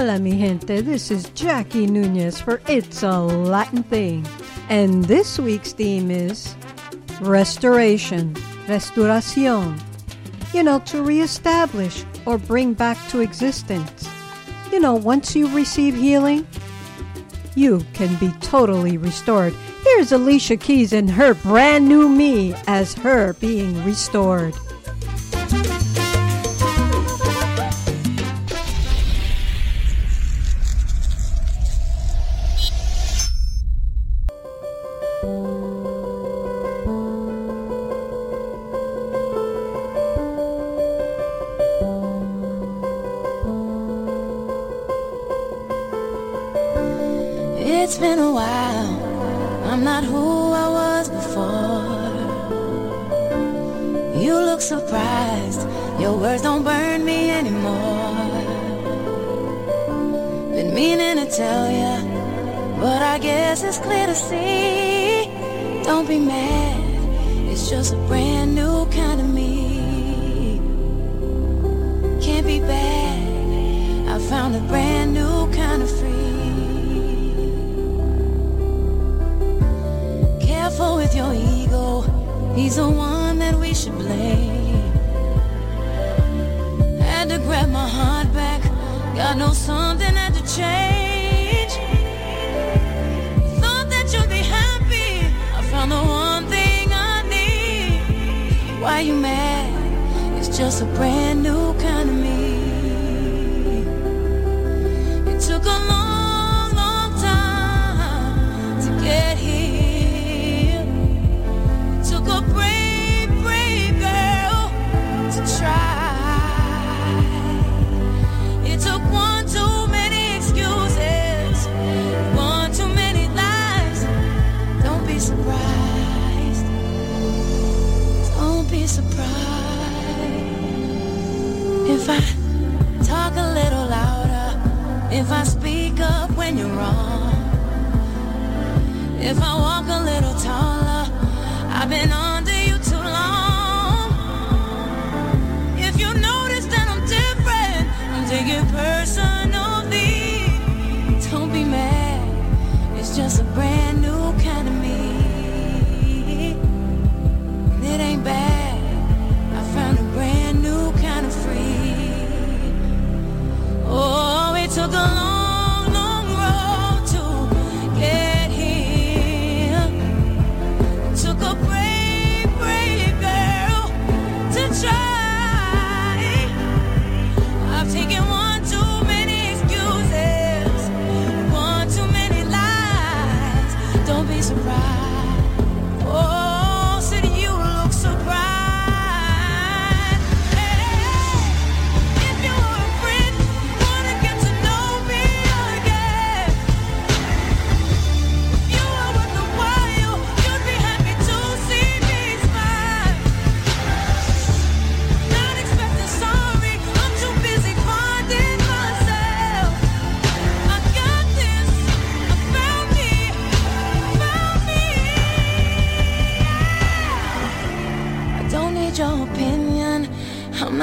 Hola, mi gente. This is Jackie Nunez for It's a Latin Thing. And this week's theme is restoration, restauración. You know, to reestablish or bring back to existence. You know, once you receive healing, you can be totally restored. Here's Alicia Keys and her brand new me as her being restored.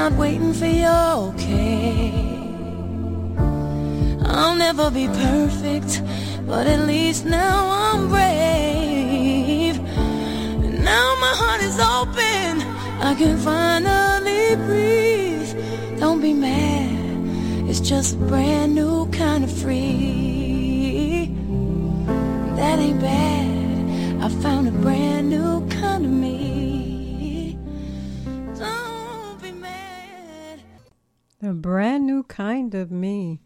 Not waiting for your okay. I'll never be perfect, but at least now I'm brave. Now my heart is open. I can finally breathe. Don't be mad. It's just a brand new kind of free. That ain't bad. I found a brand new kind of me. A brand new kind of me.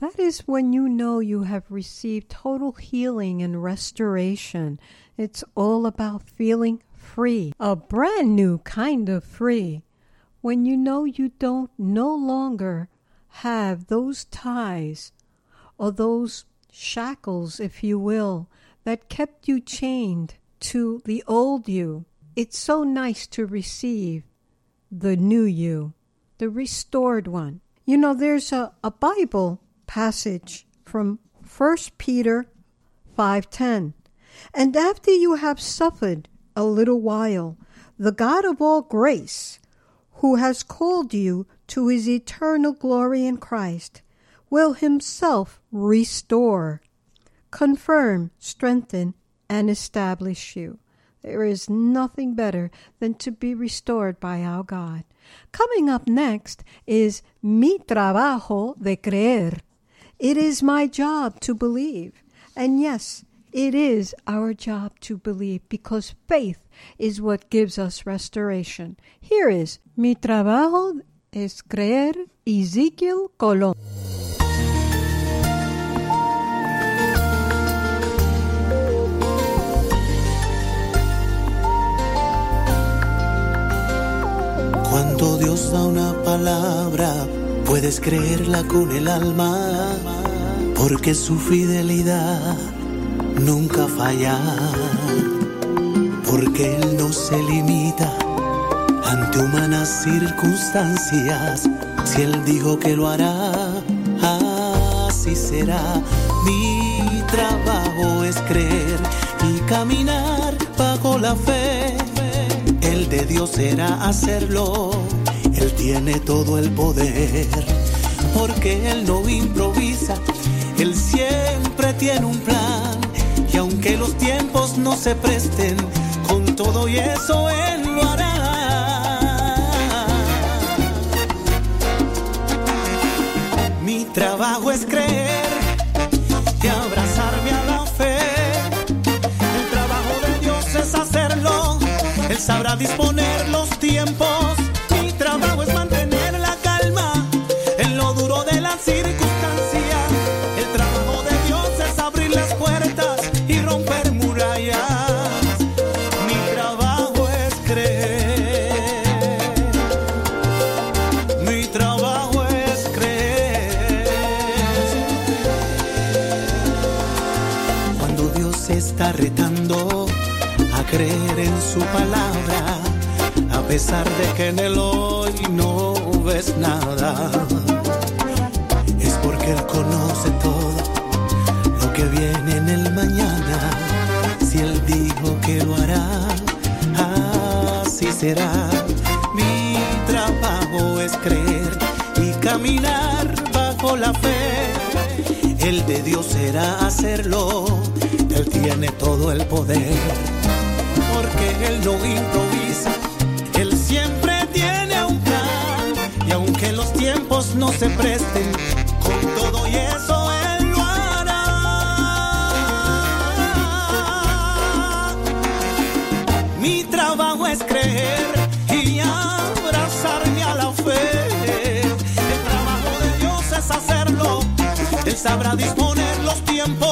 That is when you know you have received total healing and restoration. It's all about feeling free. A brand new kind of free. When you know you don't no longer have those ties or those shackles, if you will, that kept you chained to the old you. It's so nice to receive the new you, the restored one. You know, there's a, a Bible passage from 1 Peter 5:10. And after you have suffered a little while, the God of all grace, who has called you to his eternal glory in Christ, will himself restore, confirm, strengthen, and establish you. There is nothing better than to be restored by our God. Coming up next is Mi Trabajo de Creer. It is my job to believe. And yes, it is our job to believe because faith is what gives us restoration. Here is Mi Trabajo es Creer, Ezekiel Colón. Cuando Dios da una palabra, puedes creerla con el alma, porque su fidelidad nunca falla, porque Él no se limita ante humanas circunstancias. Si Él dijo que lo hará, así será. Mi trabajo es creer y caminar bajo la fe Dios será hacerlo. Él tiene todo el poder, porque Él no improvisa, Él siempre tiene un plan. Y aunque los tiempos no se presten, con todo y eso Él lo hará. Mi trabajo es creer Él sabrá disponer los tiempos. Mi trabajo es mantener la calma en lo duro de la circunstancia. Pesar de que en el hoy no ves nada. Es porque Él conoce todo lo que viene en el mañana. Si Él dijo que lo hará, así será. Mi trabajo es creer y caminar bajo la fe. El de Dios será hacerlo. Él tiene todo el poder porque Él no improvisa. No se presten, con todo y eso Él lo hará. Mi trabajo es creer y abrazarme a la fe. El trabajo de Dios es hacerlo. Él sabrá disponer los tiempos.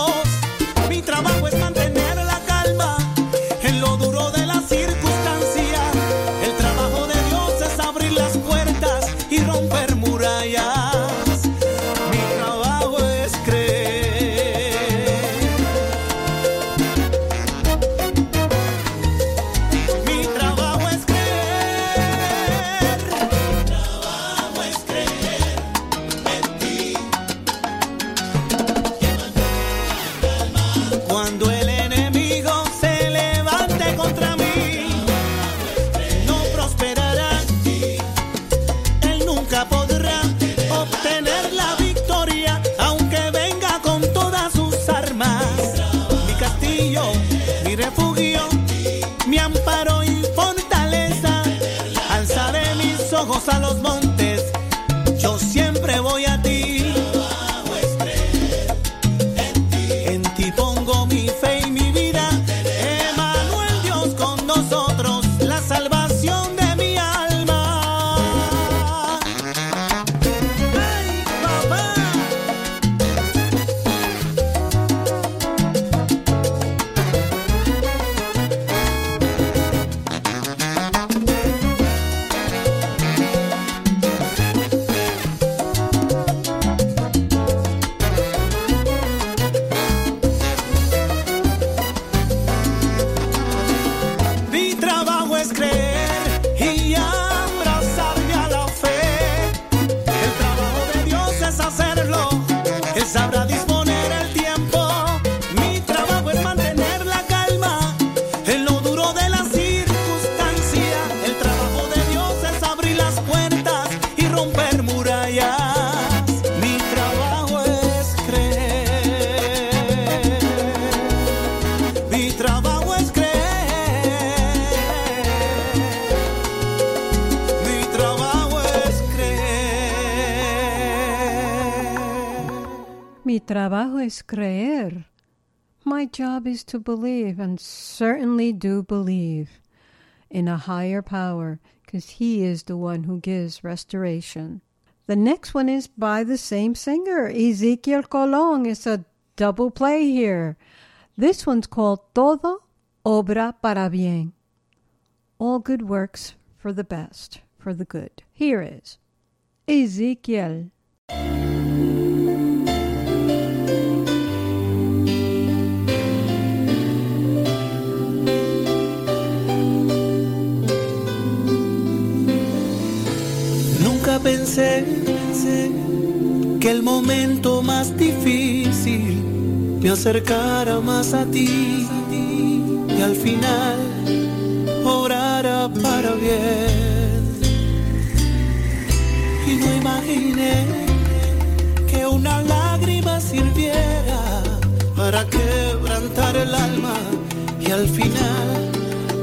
Es creer. My job is to believe, and certainly do believe in a higher power, because He is the one who gives restoration. The next one is by the same singer, Ezekiel Colon. It's a double play here. This one's called Todo Obra para Bien. All good works for the best, for the good. Here is Ezekiel. Pensé, que el momento más difícil me acercara más a ti y al final obrara para bien. Y no imaginé que una lágrima sirviera para quebrantar el alma y al final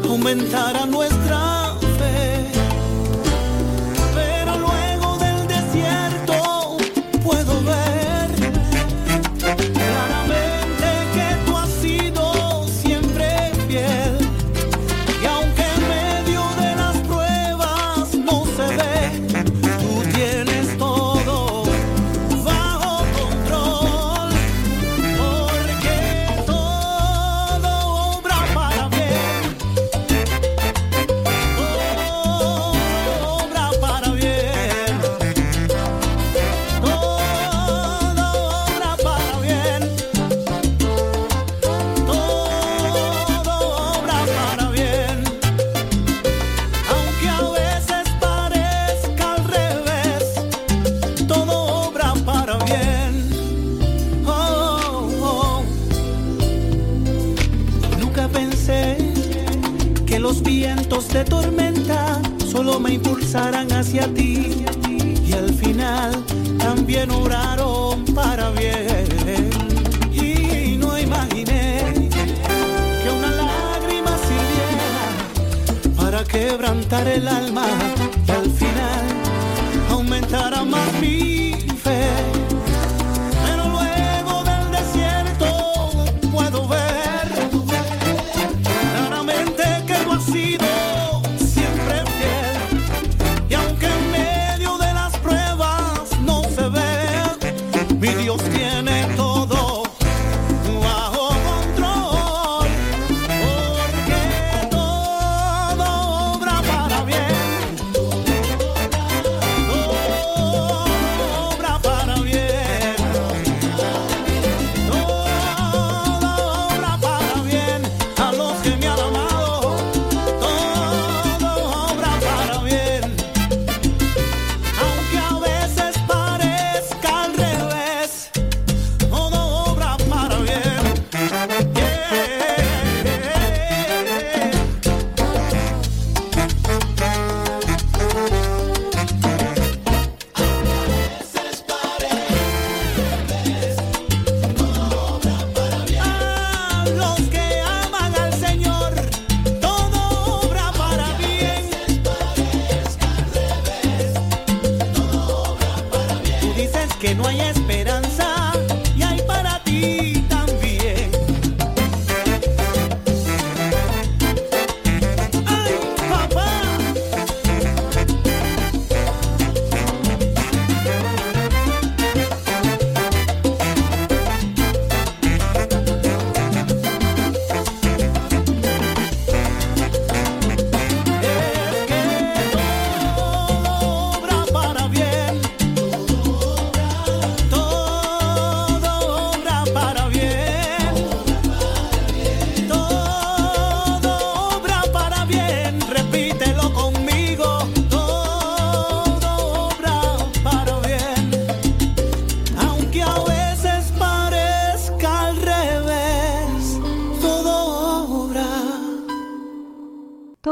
aumentara nuestra hacia ti y al final también oraron para bien. Y no imaginé que una lágrima sirviera para quebrantar el alma y al final aumentara más mi fe. Pero luego del desierto puedo ver claramente que tú has sido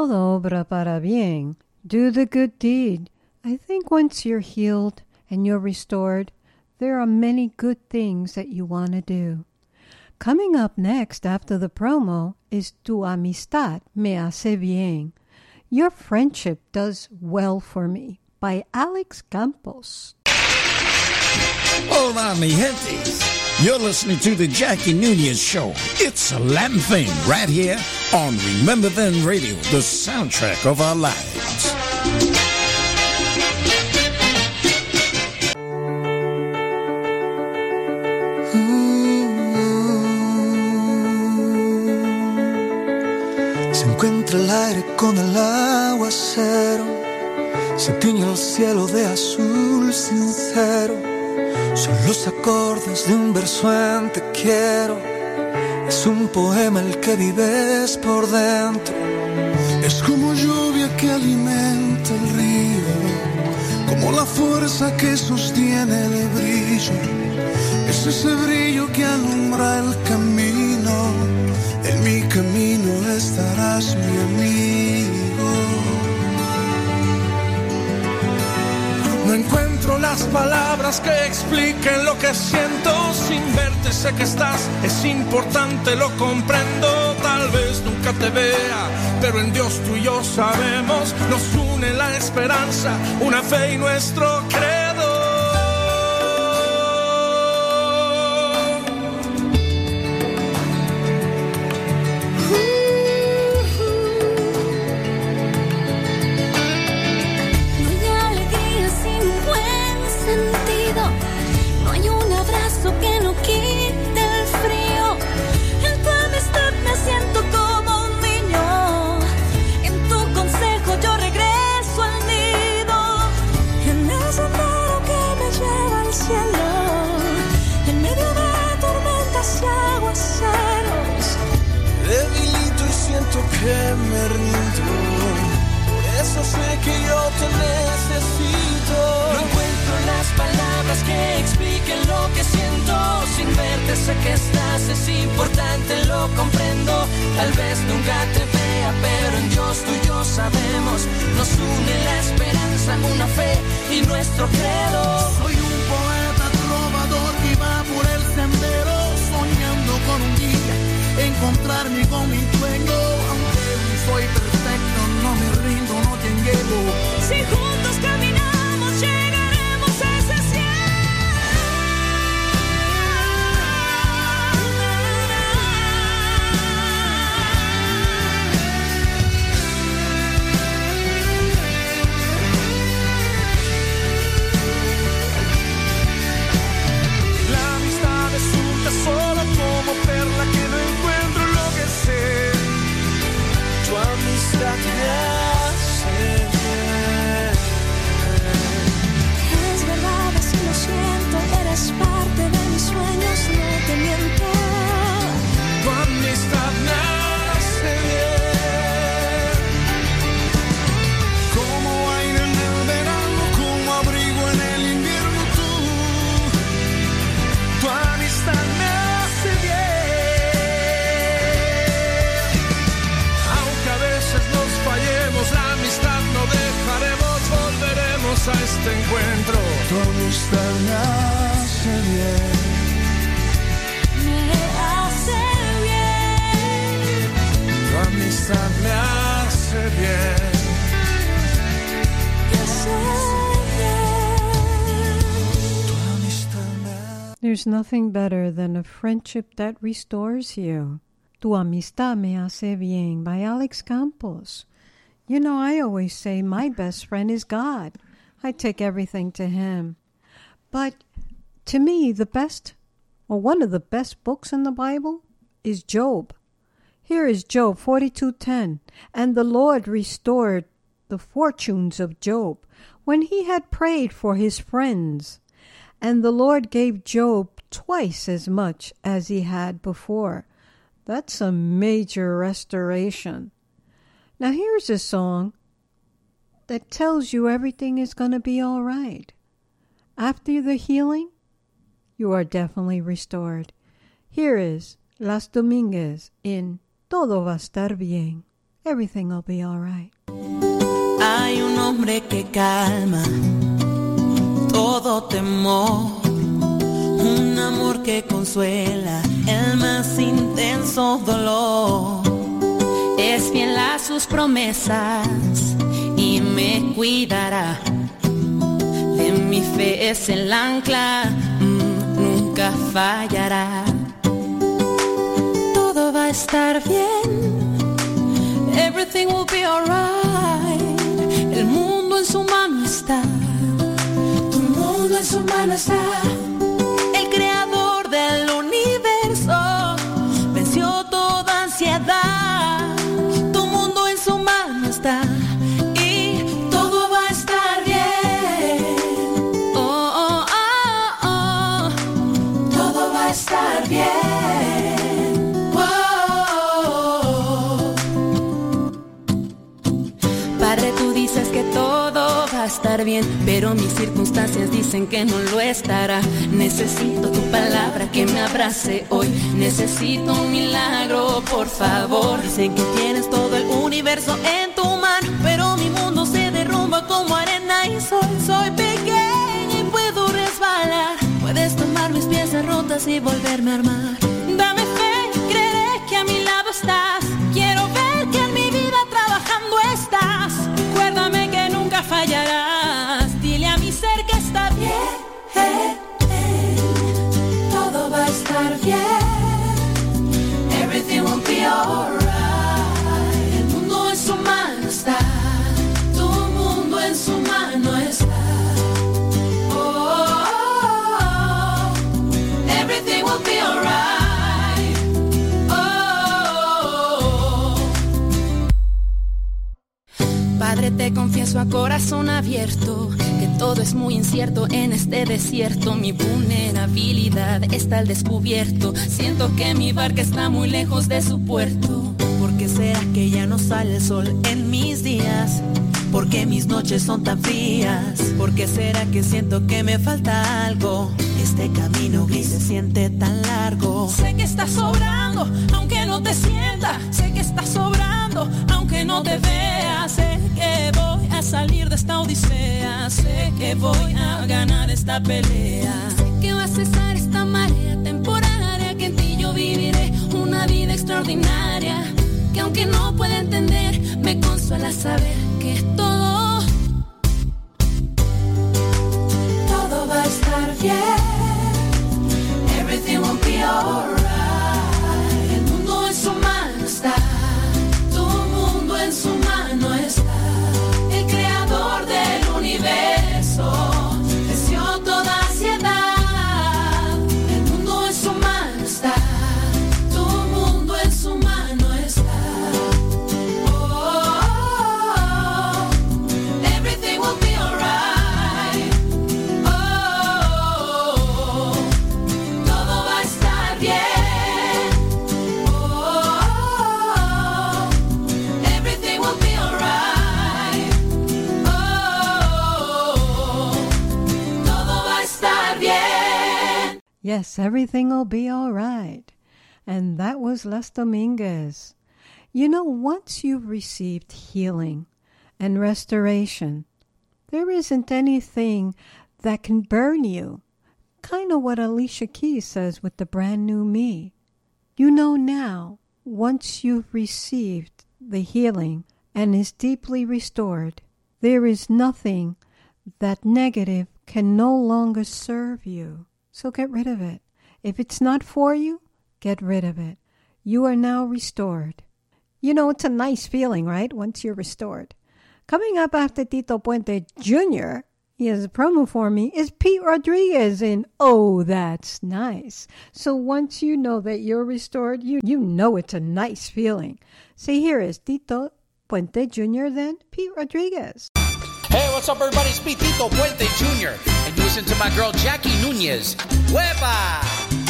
Todo obra para bien. Do the good deed. I think once you're healed and you're restored, there are many good things that you want to do. Coming up next after the promo is Tu amistad me hace bien. Your friendship does well for me by Alex Campos. Hola, mi gente. You're listening to the Jackie Nunez Show. It's a Latin thing right here on Remember Then Radio, the soundtrack of our lives. Encuentra el aire con el aguacero, se tiñe el cielo de azul sincero son los acordes de un verso en te quiero. Es un poema el que vives por dentro. Es como lluvia que alimenta el río, como la fuerza que sostiene el brillo. Es ese brillo que alumbra el camino. En mi camino estarás mi amigo. No encuentro las palabras que expliquen lo que siento. Sin verte sé que estás, es importante, lo comprendo. Tal vez nunca te vea, pero en Dios tú y yo sabemos. Nos une la esperanza, una fe y nuestro credo. Nothing better than a friendship that restores you. Tu amistad me hace bien by Alex Campos. You know, I always say my best friend is God. I take everything to Him. But to me, the best, or one of the best books in the Bible is Job. Here is Job 42:10, and the Lord restored the fortunes of Job when he had prayed for his friends. And the Lord gave Job twice as much as he had before. That's a major restoration. Now, here's a song that tells you everything is going to be all right. After the healing, you are definitely restored. Here is Las Dominguez in Todo va a estar bien. Everything will be all right. Hay un hombre que calma todo temor, un amor que consuela el más intenso dolor. Es fiel a sus promesas y me cuidará. De mi fe es el ancla, mm, nunca fallará. Todo va a estar bien. Everything will be alright. El mundo en su mano está. Tu mundo en su mano está. Pero mis circunstancias dicen que no lo estará. Necesito tu palabra que me abrace hoy. Necesito un milagro, por favor. Dicen que tienes todo el universo en tu mano, pero mi mundo se derrumba como arena y sol. Soy pequeña y puedo resbalar. Puedes tomar mis piezas rotas y volverme a armar. Dame fe, Te confieso a corazón abierto que todo es muy incierto en este desierto. Mi vulnerabilidad está al descubierto. Siento que mi barca está muy lejos de su puerto. ¿Por qué será que ya no sale el sol en mis días? ¿Por qué mis noches son tan frías? ¿Por qué será que siento que me falta algo? Este camino gris se siente tan largo. Sé que estás sobrando, aunque no te sienta. Sé que estás sobrando, aunque no te vea. Sé que voy a salir de esta odisea. Sé que voy a ganar esta pelea. Sé que va a cesar esta marea temporaria. Que en ti yo viviré una vida extraordinaria. Que aunque no pueda entender, me consuela saber que todo, todo va a estar bien. Everything will be alright. Yes, everything will be all right. And that was Las Dominguez. You know, once you've received healing and restoration, there isn't anything that can burn you. Kind of what Alicia Keys says with the brand new me. You know now, once you've received the healing and is deeply restored, there is nothing that negative can no longer serve you. So get rid of it. If it's not for you, get rid of it. You are now restored. You know, it's a nice feeling, right? Once you're restored. Coming up after Tito Puente Jr., he has a promo for me, is Pete Rodriguez in Oh, That's Nice. So once you know that you're restored, you, you know it's a nice feeling. So here is Tito Puente Jr., then Pete Rodriguez. What's up, everybody? It's me, Puente Jr. And you listen to my girl, Jackie Nunez. Hueva!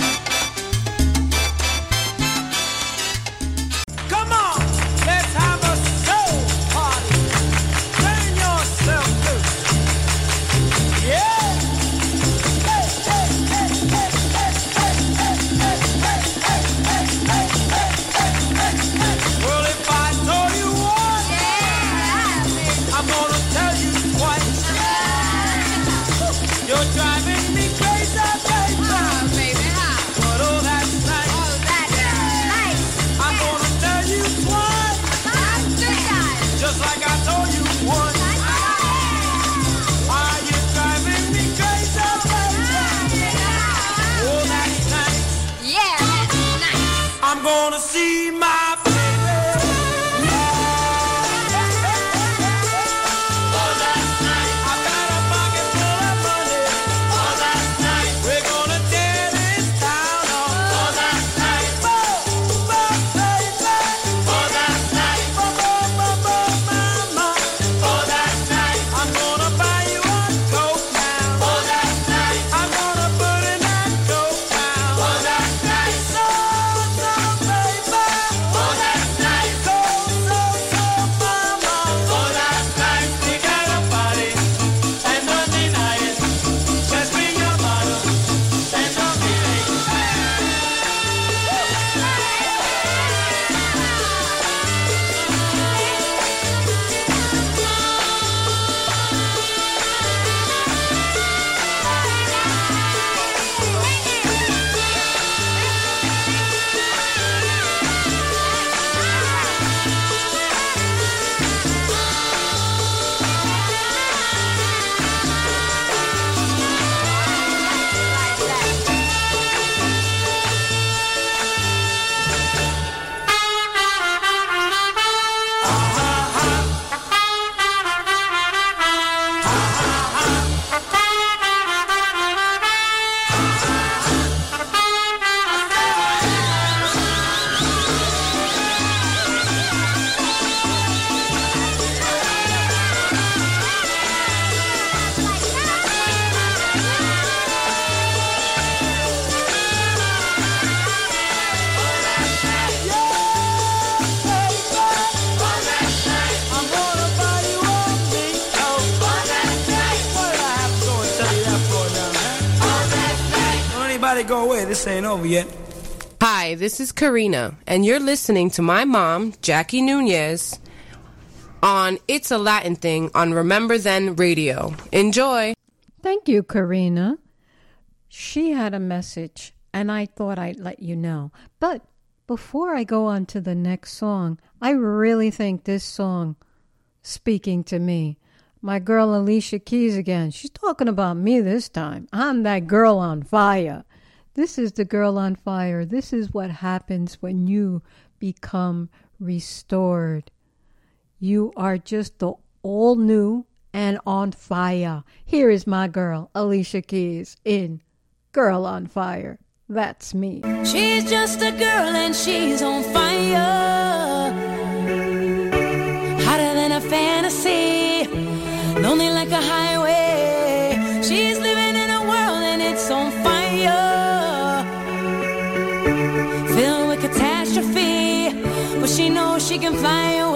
Hi, this is Karina, and you're listening to my mom, Jackie Nunez, on It's a Latin Thing on Remember Then Radio. Enjoy. Thank you, Karina. She had a message, and I thought I'd let you know. But before I go on to the next song, I really think this song speaking to me. My girl Alicia Keys again. She's talking about me this time. I'm that girl on fire. This is the girl on fire. This is what happens when you become restored. You are just the all new and on fire. Here is my girl, Alicia Keys, in Girl on Fire. That's me. She's just a girl and she's on fire. She can fly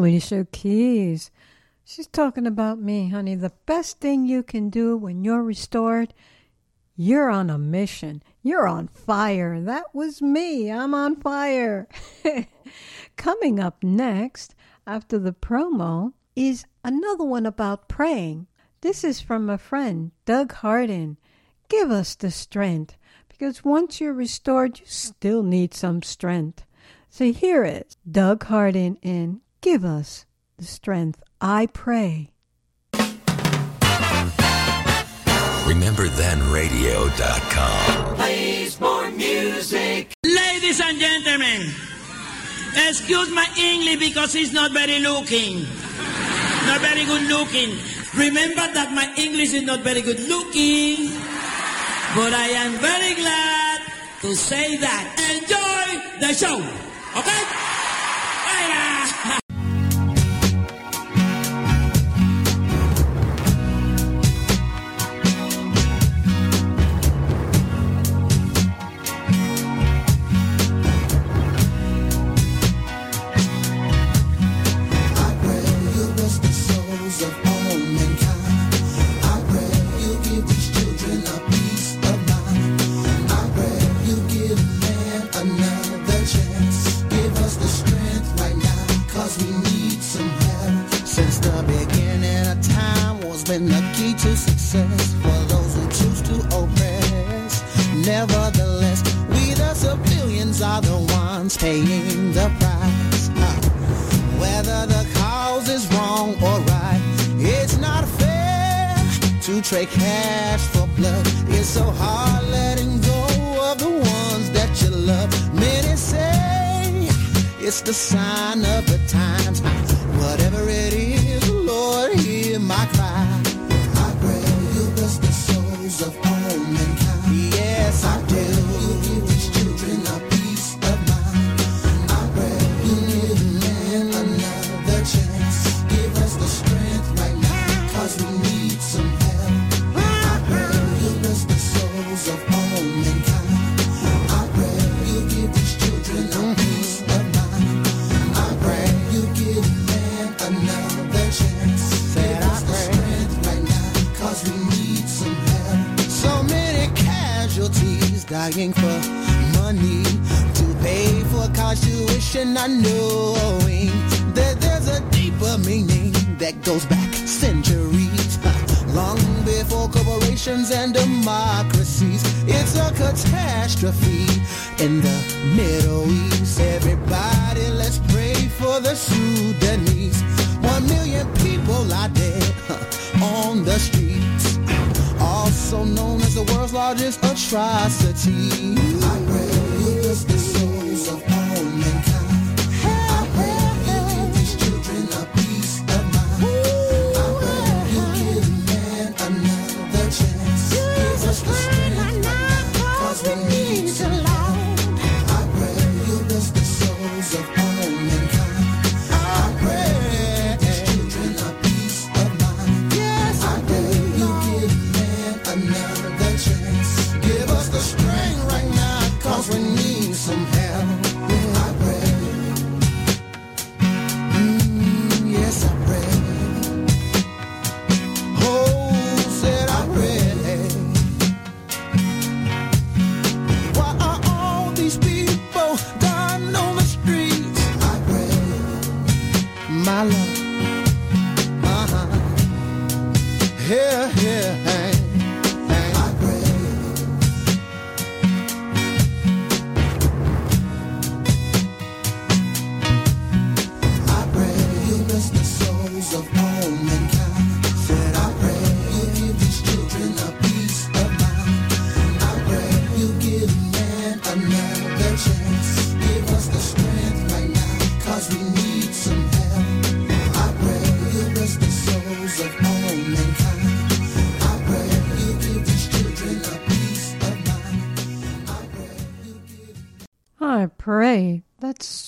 Alicia Keys. She's talking about me, honey. The best thing you can do when you're restored, you're on a mission. You're on fire. That was me. I'm on fire. Coming up next, after the promo, is another one about praying. This is from a friend, Doug Hardin. Give us the strength, because once you're restored, you still need some strength. So here is Doug Hardin in Give Us the Strength, I Pray. RememberThenRadio.com. Plays more music. Ladies and gentlemen, excuse my English because it's not very looking. Not very good looking. Remember that my English is not very good looking. But I am very glad to say that. Enjoy the show. Okay? To success for those who choose to oppress. Nevertheless, we the civilians are the ones paying the price. Uh, whether the cause is wrong or right, it's not fair to trade cash for blood. It's so hard letting go of the ones that you love. Many say it's the sign of the times. Whatever it is, Lord, hear my cry. Of all dying for money to pay for college tuition, not knowing that there's a deeper meaning that goes back centuries. Long before corporations and democracies, it's a catastrophe in the Middle East. Everybody, let's pray for the Sudanese. One million people are dead on the streets, also known as the world's largest atrocity.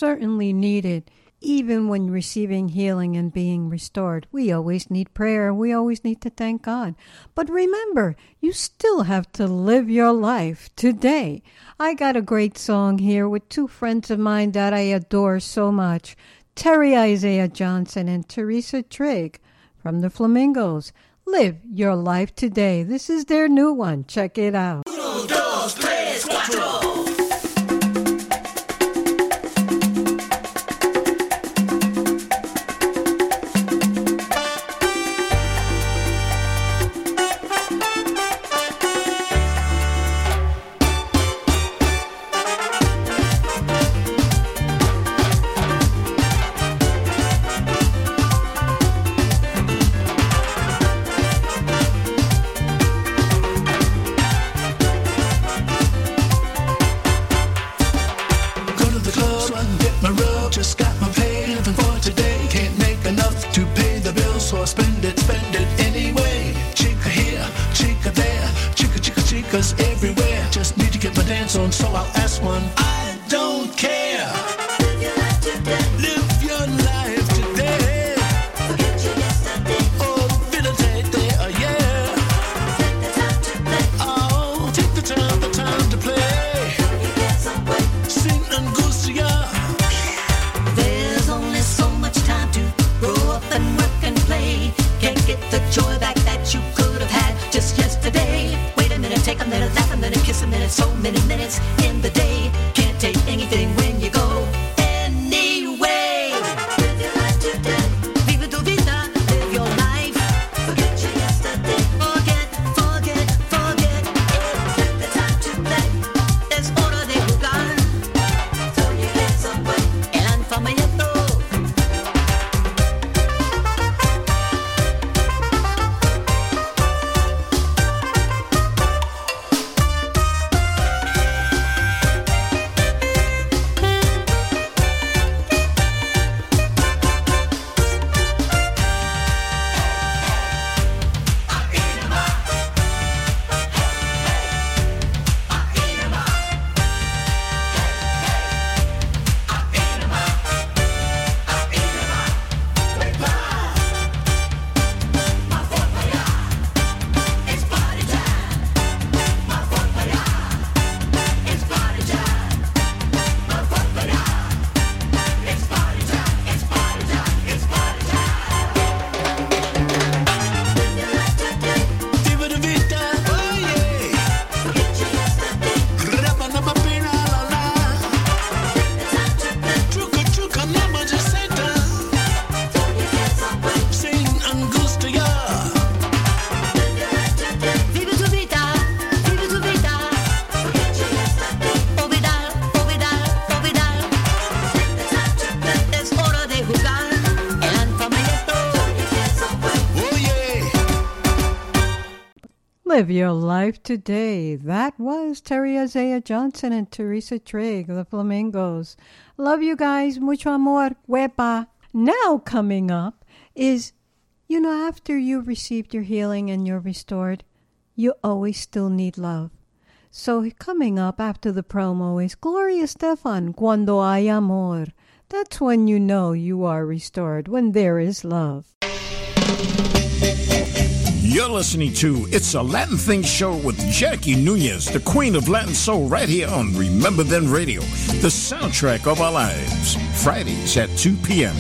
Certainly needed. Even when receiving healing and being restored, we always need prayer. We always need to thank God. But remember, you still have to live your life today. I got a great song here with two friends of mine that I adore so much Terry Isaiah Johnson and Teresa Trigg from the Flamingos. Live your life today. This is their new one. Check it out. Uno, Dos, tres, your life today. That was Terry Isaiah Johnson and Teresa Trigg, the Flamingos. Love you guys. Mucho amor. Huepa. Now, coming up is you know, after you've received your healing and you're restored, you always still need love. So, coming up after the promo is Gloria Estefan, Cuando hay amor. That's when you know you are restored, when there is love. You're listening to It's a Latin Thing Show with Jackie Nunez, the queen of Latin soul, right here on Remember Then Radio, the soundtrack of our lives, Fridays at 2 p.m.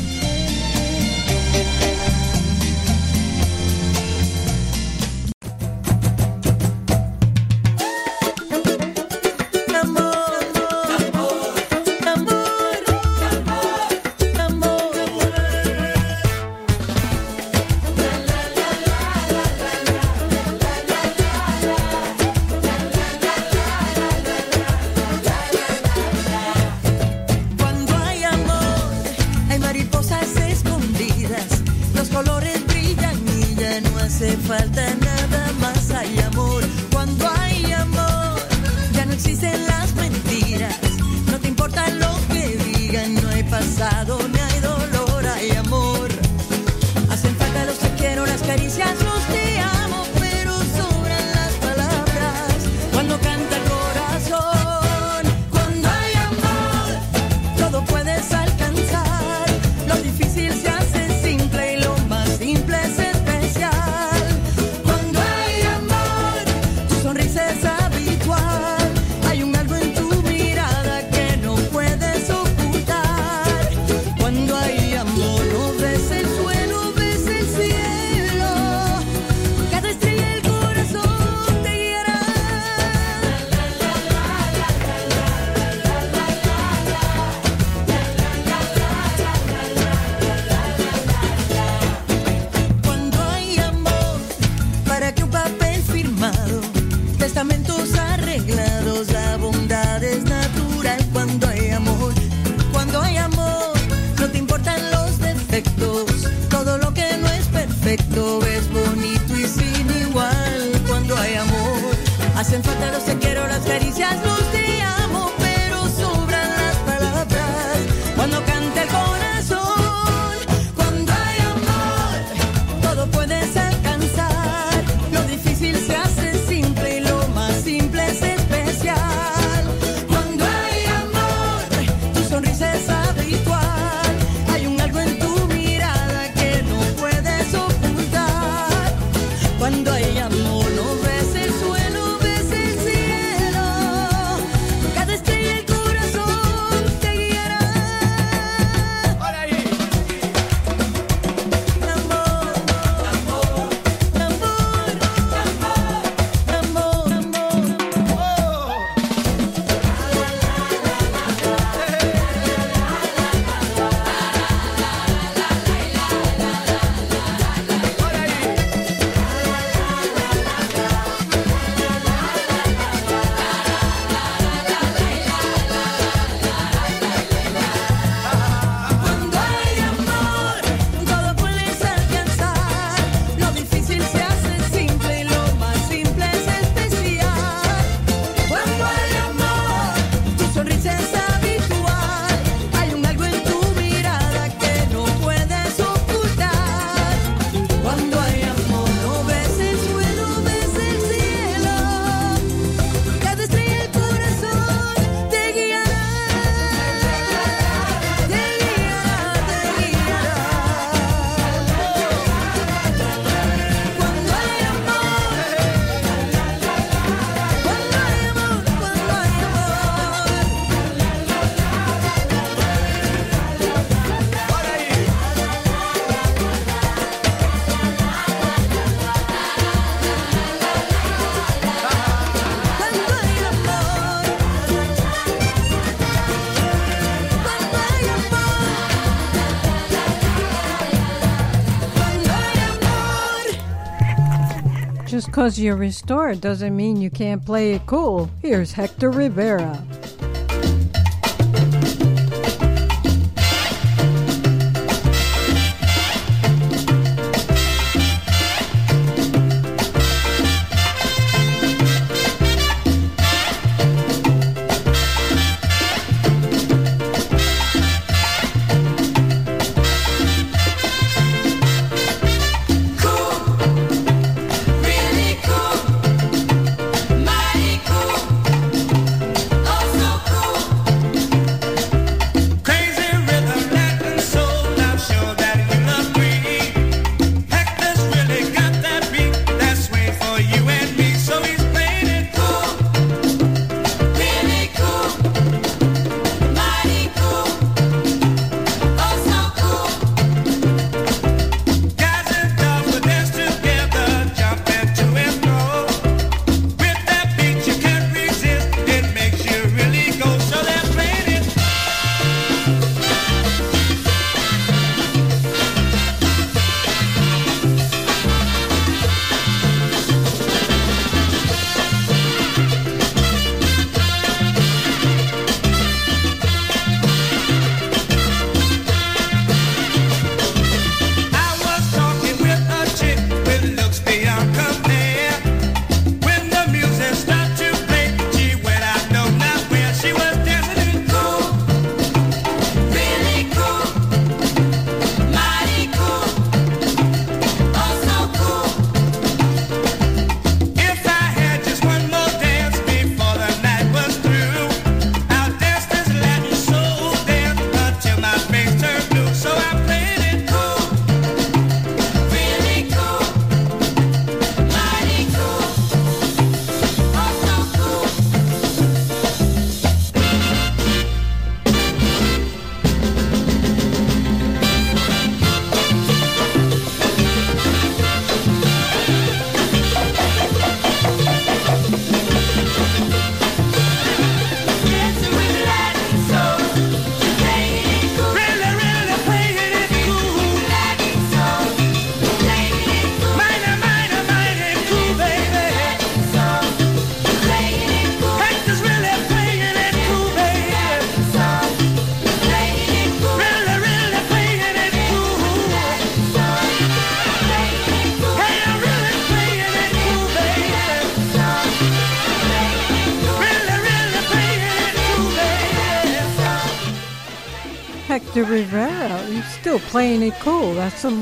just because you're restored doesn't mean you can't play it cool. Here's Hector Rivera.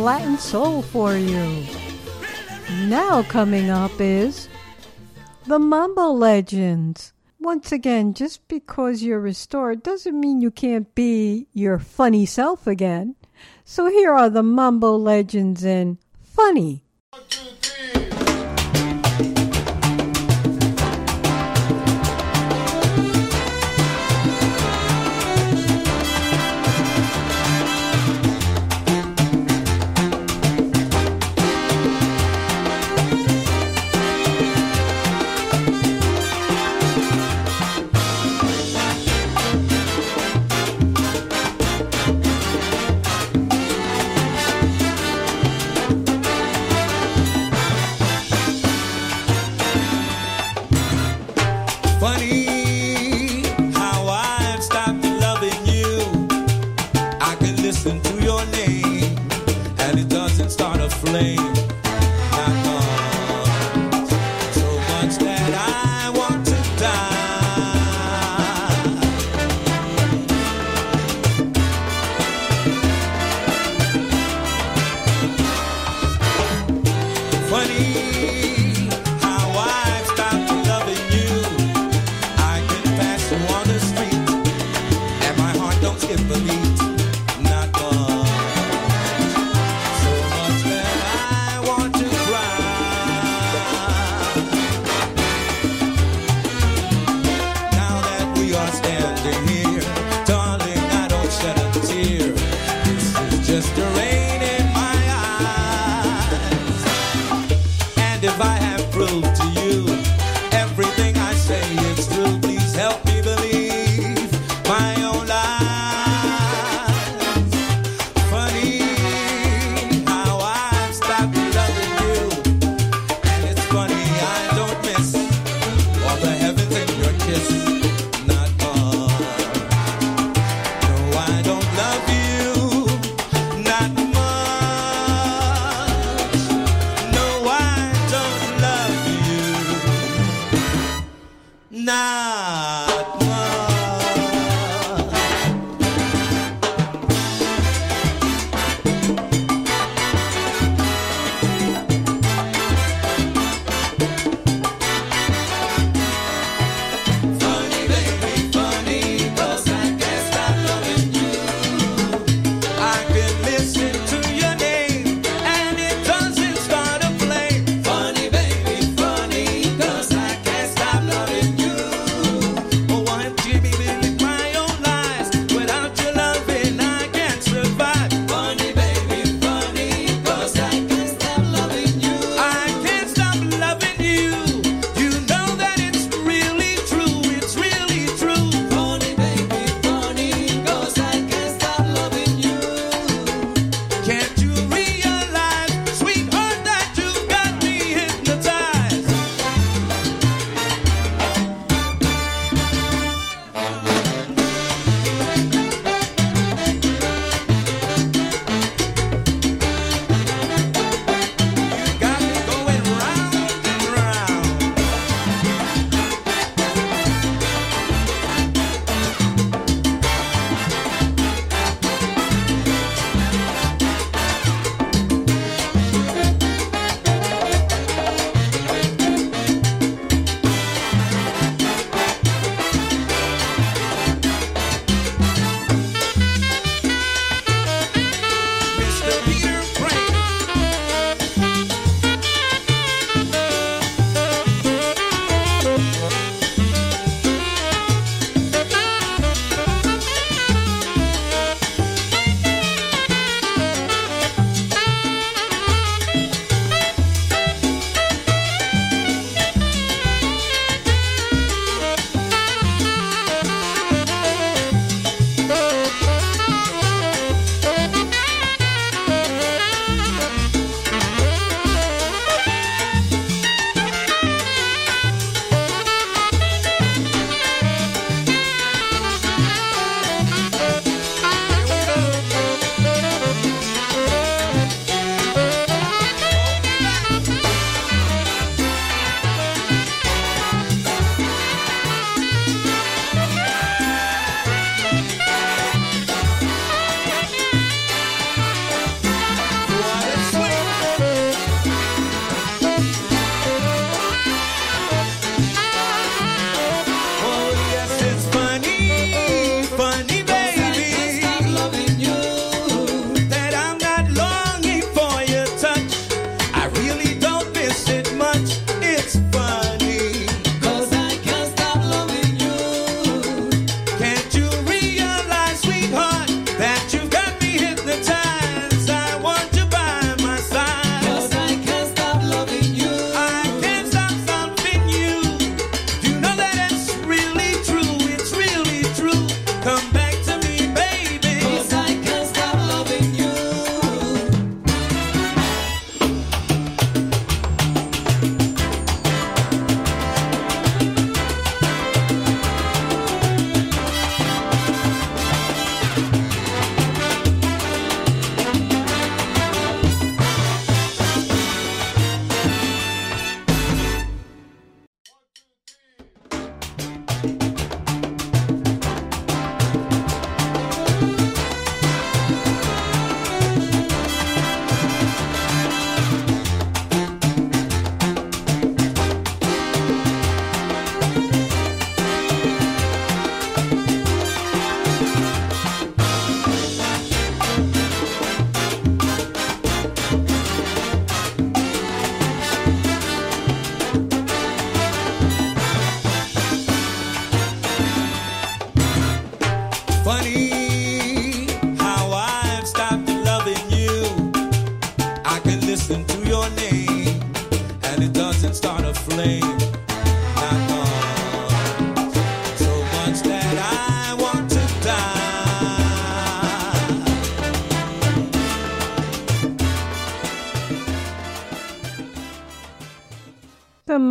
some Latin soul for you. Now coming up is the Mambo Legends. Once again, just because you're restored doesn't mean you can't be your funny self again. So here are the Mambo Legends in Funny.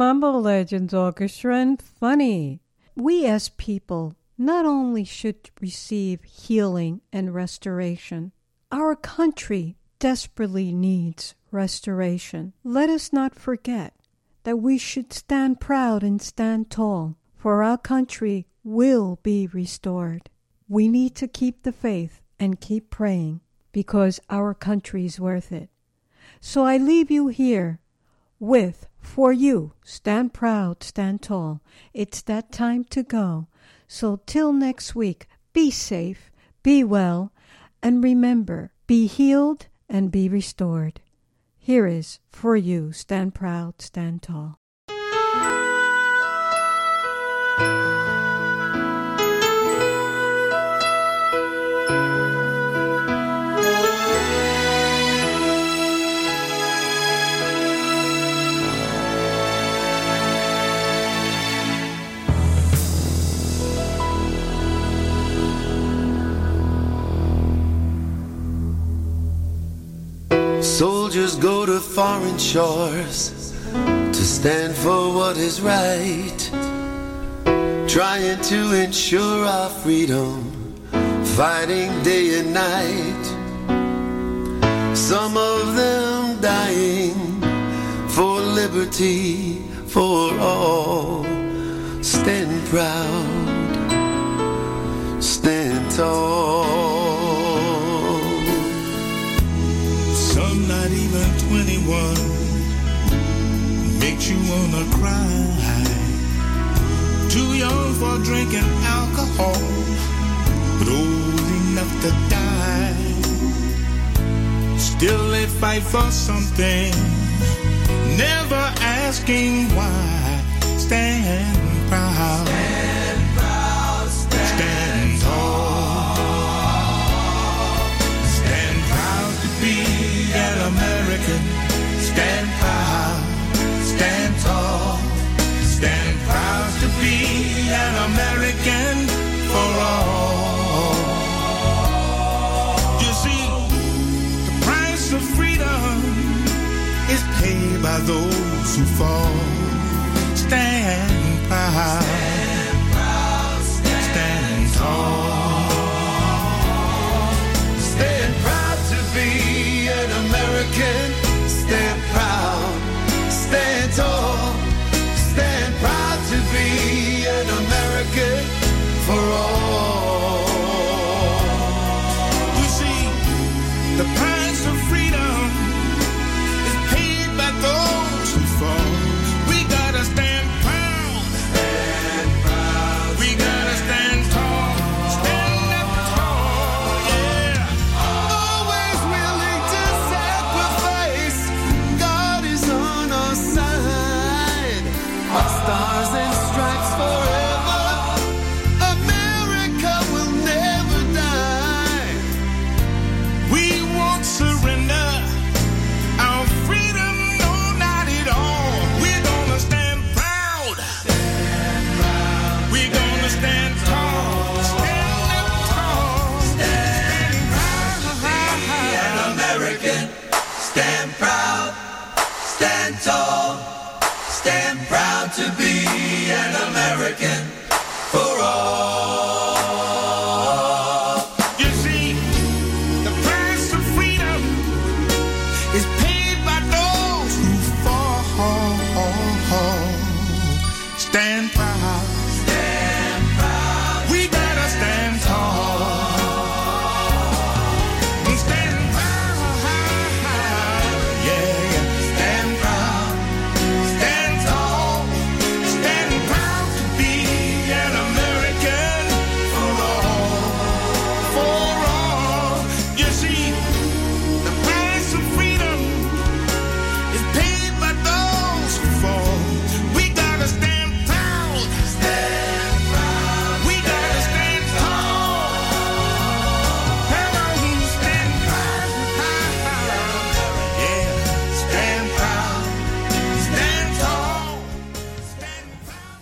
The Legends Orchestra and Funny. We as people not only should receive healing and restoration, our country desperately needs restoration. Let us not forget that we should stand proud and stand tall, for our country will be restored. We need to keep the faith and keep praying because our country is worth it. So I leave you here with For You, Stand Proud, Stand Tall. It's that time to go. So till next week, be safe, be well, and remember, be healed and be restored. Here is For You, Stand Proud, Stand Tall. Soldiers go to foreign shores to stand for what is right, trying to ensure our freedom, fighting day and night. Some of them dying for liberty for all. Stand proud, stand tall. 21 makes you wanna cry. Too young for drinking alcohol, but old enough to die. Still they fight for something, never asking why. Stand proud. Stand proud. Stand tall. Stand proud to be an American. Stand proud. Stand tall. Stand proud to be an American for all. You see, the price of freedom is paid by those who fall. Stand proud. Stand proud. Stand tall. Stand proud to be an American. Stand proud.